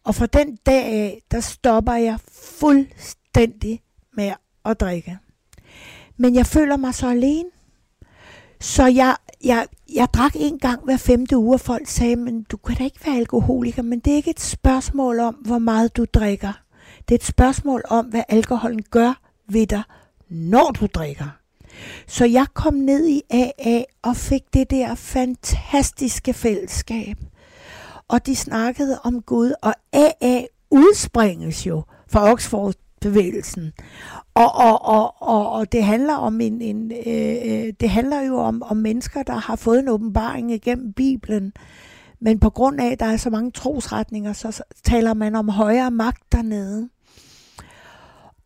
Og fra den dag af, der stopper jeg fuldstændig med at drikke. Men jeg føler mig så alene. Så jeg, jeg, jeg drak en gang hver femte uge, og folk sagde, men du kan da ikke være alkoholiker, men det er ikke et spørgsmål om, hvor meget du drikker. Det er et spørgsmål om, hvad alkoholen gør ved dig, når du drikker. Så jeg kom ned i AA og fik det der fantastiske fællesskab. Og de snakkede om Gud, og AA udspringes jo fra Oxford-bevægelsen. Og, og, og, og, og det handler om en, en øh, øh, det handler jo om, om mennesker, der har fået en åbenbaring igennem Bibelen. Men på grund af, at der er så mange trosretninger, så taler man om højere magt dernede.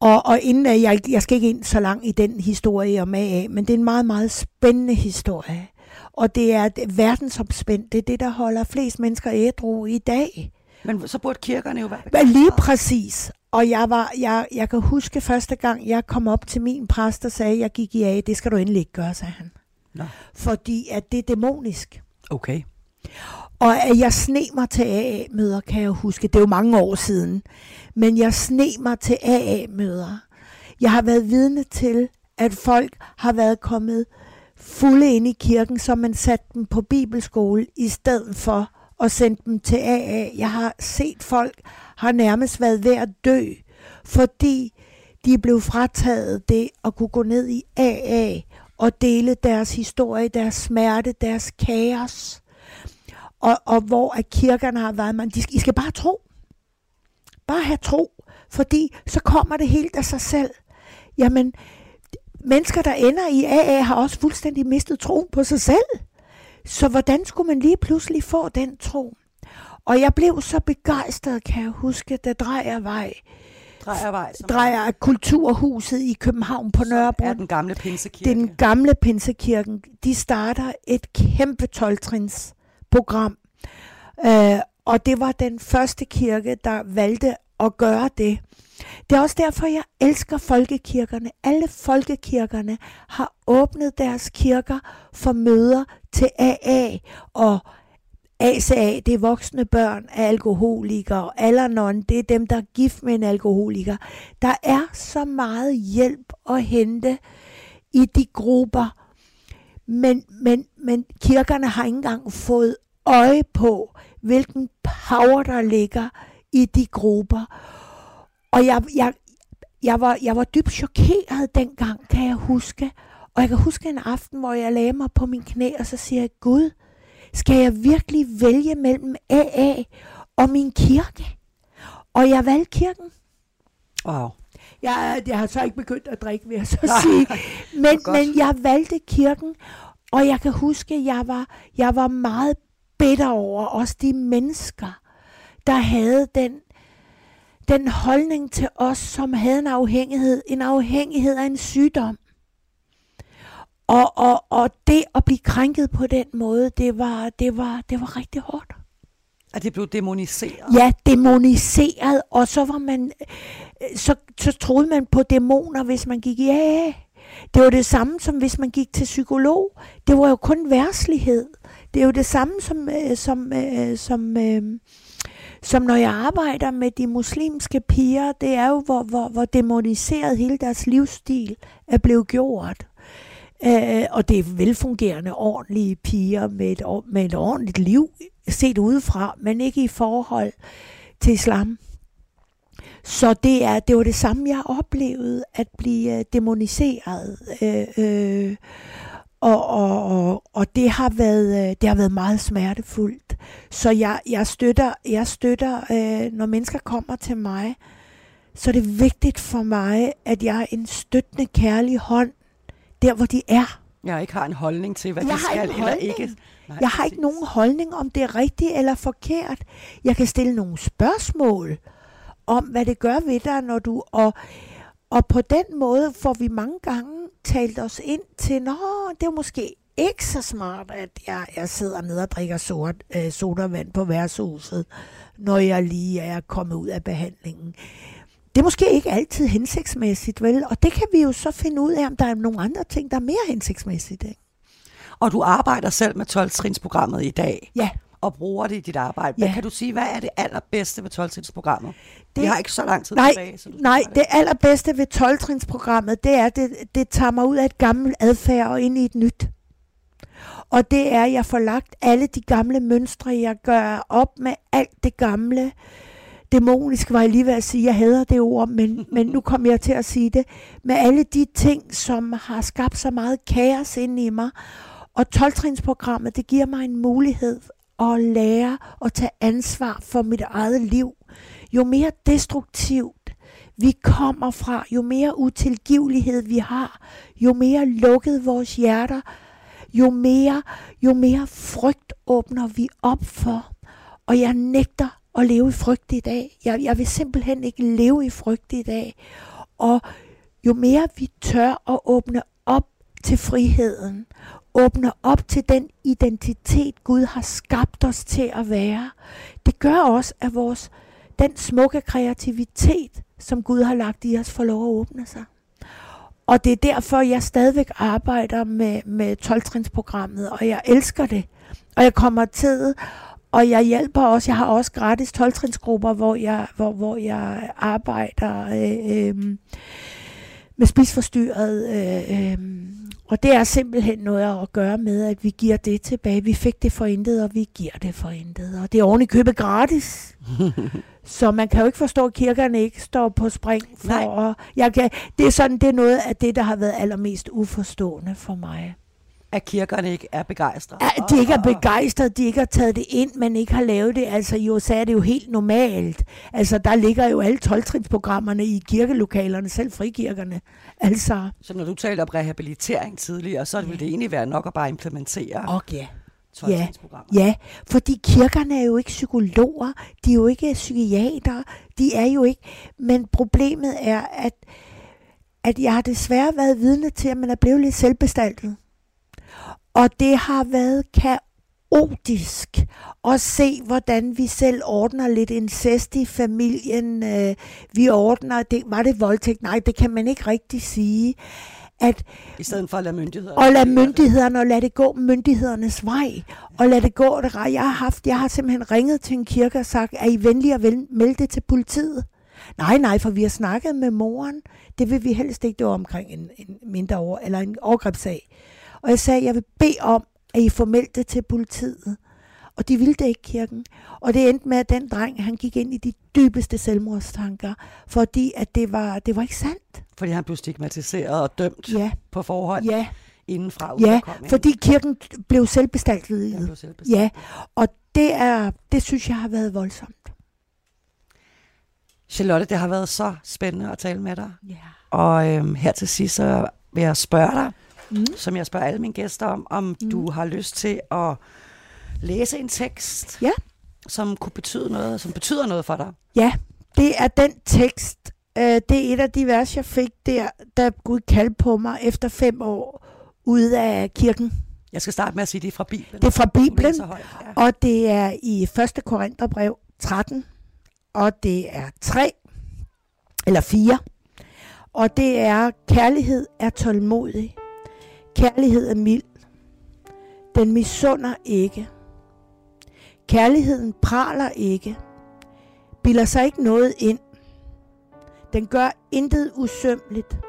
Og, og inden jeg, jeg skal ikke ind så langt i den historie om AA, men det er en meget, meget spændende historie. Og det er verdensomspændt. Det er det, der holder flest mennesker ædru i dag. Men så burde kirkerne jo være begejstrede. Lige præcis. Og jeg, var, jeg, jeg kan huske første gang, jeg kom op til min præst og sagde, at jeg gik i A, det skal du endelig ikke gøre, sagde han. Nå. Fordi at det er dæmonisk. Okay. Og at jeg sne mig til AA-møder, kan jeg huske. Det er jo mange år siden. Men jeg sne mig til AA-møder. Jeg har været vidne til, at folk har været kommet fulde ind i kirken, så man satte dem på bibelskole, i stedet for at sende dem til AA. Jeg har set folk har nærmest været ved at dø, fordi de blev frataget det at kunne gå ned i AA og dele deres historie, deres smerte, deres kaos. Og, og hvor at kirkerne har været, man, de, I skal bare tro. Bare have tro, fordi så kommer det helt af sig selv. Jamen, mennesker, der ender i AA, har også fuldstændig mistet troen på sig selv. Så hvordan skulle man lige pludselig få den tro? Og jeg blev så begejstret, kan jeg huske, da Drejervej, Drejervej, som Drejer Kulturhuset i København på Nørrebro. er den gamle pinsekirke. Den gamle pinsekirken. De starter et kæmpe 12 program. Øh, og det var den første kirke, der valgte at gøre det. Det er også derfor, jeg elsker folkekirkerne. Alle folkekirkerne har åbnet deres kirker for møder til AA og ACA, det er voksne børn af alkoholikere. Alanon, det er dem, der er gift med en alkoholiker. Der er så meget hjælp at hente i de grupper. Men, men, men kirkerne har ikke engang fået øje på, hvilken power der ligger i de grupper. Og jeg, jeg, jeg, var, jeg var dybt chokeret dengang, kan jeg huske. Og jeg kan huske en aften, hvor jeg lagde mig på min knæ, og så siger jeg, Gud, skal jeg virkelig vælge mellem AA og min kirke? Og jeg valgte kirken. Wow. Jeg, jeg har så ikke begyndt at drikke, vil jeg så [laughs] sige. Men, men jeg valgte kirken, og jeg kan huske, at jeg var, jeg var meget bitter over også de mennesker, der havde den, den holdning til os, som havde en afhængighed, en afhængighed af en sygdom. Og, og, og det at blive krænket på den måde, det var, det var, det var rigtig hårdt. At det blev demoniseret? Ja, demoniseret, og så var man, øh, så, så troede man på dæmoner, hvis man gik ja. Det var det samme som hvis man gik til psykolog. Det var jo kun værslighed. Det er jo det samme som, øh, som, øh, som, øh, som når jeg arbejder med de muslimske piger. Det er jo, hvor, hvor, hvor demoniseret hele deres livsstil er blevet gjort. Øh, og det er velfungerende, ordentlige piger med et, med et ordentligt liv set udefra, men ikke i forhold til islam. Så det, er, det var det samme, jeg oplevede, at blive øh, demoniseret. Øh, øh, og, og, og, og det har været øh, det har været meget smertefuldt. Så jeg, jeg støtter, jeg støtter øh, når mennesker kommer til mig, så er det vigtigt for mig, at jeg er en støttende, kærlig hånd, der hvor de er. Jeg ikke har en holdning til, hvad jeg de skal eller ikke. Nej, jeg har ikke nogen holdning om det er rigtigt eller forkert. Jeg kan stille nogle spørgsmål om, hvad det gør ved dig, når du... Og, og på den måde får vi mange gange talt os ind til, nå, det er måske ikke så smart, at jeg, jeg sidder ned og drikker sort, øh, sodavand på værtshuset, når jeg lige er kommet ud af behandlingen. Det er måske ikke altid hensigtsmæssigt, vel? Og det kan vi jo så finde ud af, om der er nogle andre ting, der er mere hensigtsmæssigt. Ikke? Og du arbejder selv med 12-trinsprogrammet i dag. Ja. Og bruger det i dit arbejde. Ja. Men kan du sige, hvad er det allerbedste ved 12-trinsprogrammet? Det, Vi har ikke så lang tid nej, tilbage. Så du nej, det. det allerbedste ved 12-trinsprogrammet, det er, det, det tager mig ud af et gammelt adfærd og ind i et nyt. Og det er, at jeg får lagt alle de gamle mønstre, jeg gør op med alt det gamle. Dæmonisk var jeg lige ved at sige, jeg hader det ord, men, [laughs] men nu kommer jeg til at sige det. Med alle de ting, som har skabt så meget kaos inde i mig. Og 12-trinsprogrammet, det giver mig en mulighed at lære at tage ansvar for mit eget liv. Jo mere destruktivt vi kommer fra, jo mere utilgivelighed vi har, jo mere lukket vores hjerter, jo mere, jo mere frygt åbner vi op for. Og jeg nægter at leve i frygt i dag. Jeg, jeg vil simpelthen ikke leve i frygt i dag. Og jo mere vi tør at åbne op til friheden, åbne op til den identitet, Gud har skabt os til at være, det gør også, at vores, den smukke kreativitet, som Gud har lagt i os, får lov at åbne sig. Og det er derfor, jeg stadigvæk arbejder med, med 12-trinsprogrammet, og jeg elsker det. Og jeg kommer til, og jeg hjælper også, jeg har også gratis 12-trinsgrupper, hvor jeg, hvor, hvor jeg arbejder øh, øh, med spisforstyrret. Øh, øh, og det er simpelthen noget at gøre med, at vi giver det tilbage. Vi fik det for intet, og vi giver det for intet. Og det er ordentligt købet gratis. [laughs] Så man kan jo ikke forstå, at kirkerne ikke står på spring for Nej. at... Jeg kan, det er sådan, det er noget af det, der har været allermest uforstående for mig. At kirkerne ikke er begejstrede? At de ikke er begejstrede, de ikke har taget det ind, men ikke har lavet det. Altså i USA er det jo helt normalt. Altså der ligger jo alle 12 i kirkelokalerne, selv frikirkerne. Altså. Så når du talte om rehabilitering tidligere, så ville det egentlig være nok at bare implementere? Okay, ja. Ja, ja, fordi kirkerne er jo ikke psykologer, de er jo ikke psykiater, de er jo ikke, men problemet er, at, at jeg har desværre været vidne til, at man er blevet lidt selvbestaltet. Og det har været kaotisk at se, hvordan vi selv ordner lidt incest i familien. Øh, vi ordner, det, var det voldtægt? Nej, det kan man ikke rigtig sige. At i stedet for at lade myndighederne og lade myndighederne og lade det gå myndighedernes vej. Og lade det gå. Det jeg har haft jeg har simpelthen ringet til en kirke og sagt er I venlige at melde det til politiet? Nej nej for vi har snakket med moren. Det vil vi helst ikke. Det var omkring en, en mindre over eller en overgrebssag og jeg sagde jeg vil bede om at I får meldt det til politiet og de ville det ikke kirken. Og det endte med, at den dreng, han gik ind i de dybeste selvmordstanker, fordi at det var, det var ikke sandt. Fordi han blev stigmatiseret og dømt ja. på forhånd ja. indenfra. Ja, fordi kirken blev selvbestaltet. Ja, og det, er, det synes jeg har været voldsomt. Charlotte, det har været så spændende at tale med dig. Ja. Og øhm, her til sidst, så vil jeg spørge dig, mm. som jeg spørger alle mine gæster om, om mm. du har lyst til at læse en tekst, ja. som kunne betyde noget, som betyder noget for dig. Ja, det er den tekst. Øh, det er et af de vers, jeg fik der, da Gud kaldte på mig efter fem år ude af kirken. Jeg skal starte med at sige, at det er fra Bibelen. Det er fra Bibelen, ja. og det er i 1. Korintherbrev 13, og det er 3 eller 4. Og det er, kærlighed er tålmodig. Kærlighed er mild. Den misunder ikke. Kærligheden praler ikke, bilder sig ikke noget ind. Den gør intet usømmeligt,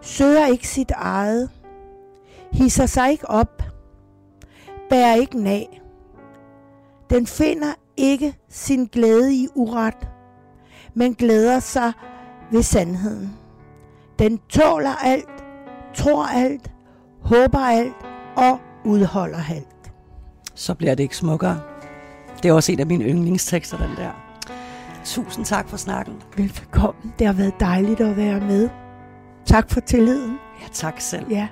søger ikke sit eget, hisser sig ikke op, bærer ikke nag. Den finder ikke sin glæde i uret, men glæder sig ved sandheden. Den tåler alt, tror alt, håber alt og udholder alt. Så bliver det ikke smukkere. Det er også en af mine yndlingstekster, den der. Tusind tak for snakken. Velkommen. Det har været dejligt at være med. Tak for tilliden. Ja, tak selv. Ja.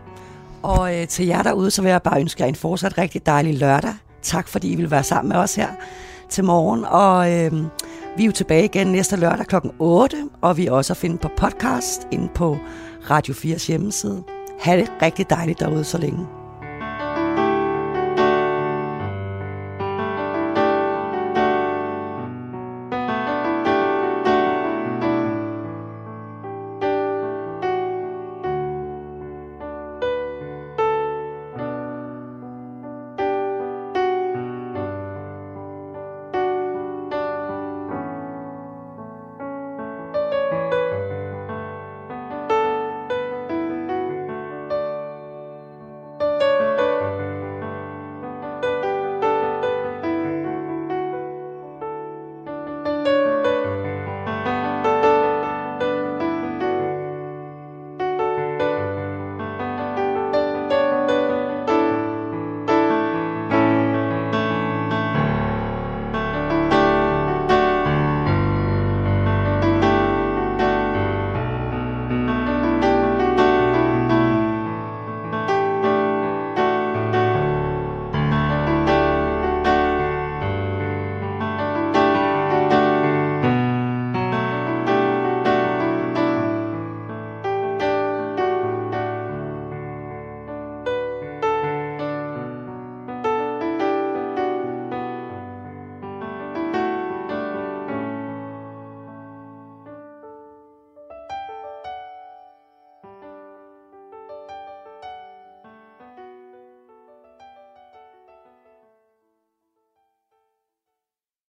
Og øh, til jer derude, så vil jeg bare ønske jer en fortsat rigtig dejlig lørdag. Tak fordi I vil være sammen med os her til morgen. Og øh, vi er jo tilbage igen næste lørdag kl. 8, og vi er også at finde på podcast inde på Radio 4's hjemmeside. Ha' det rigtig dejligt derude så længe.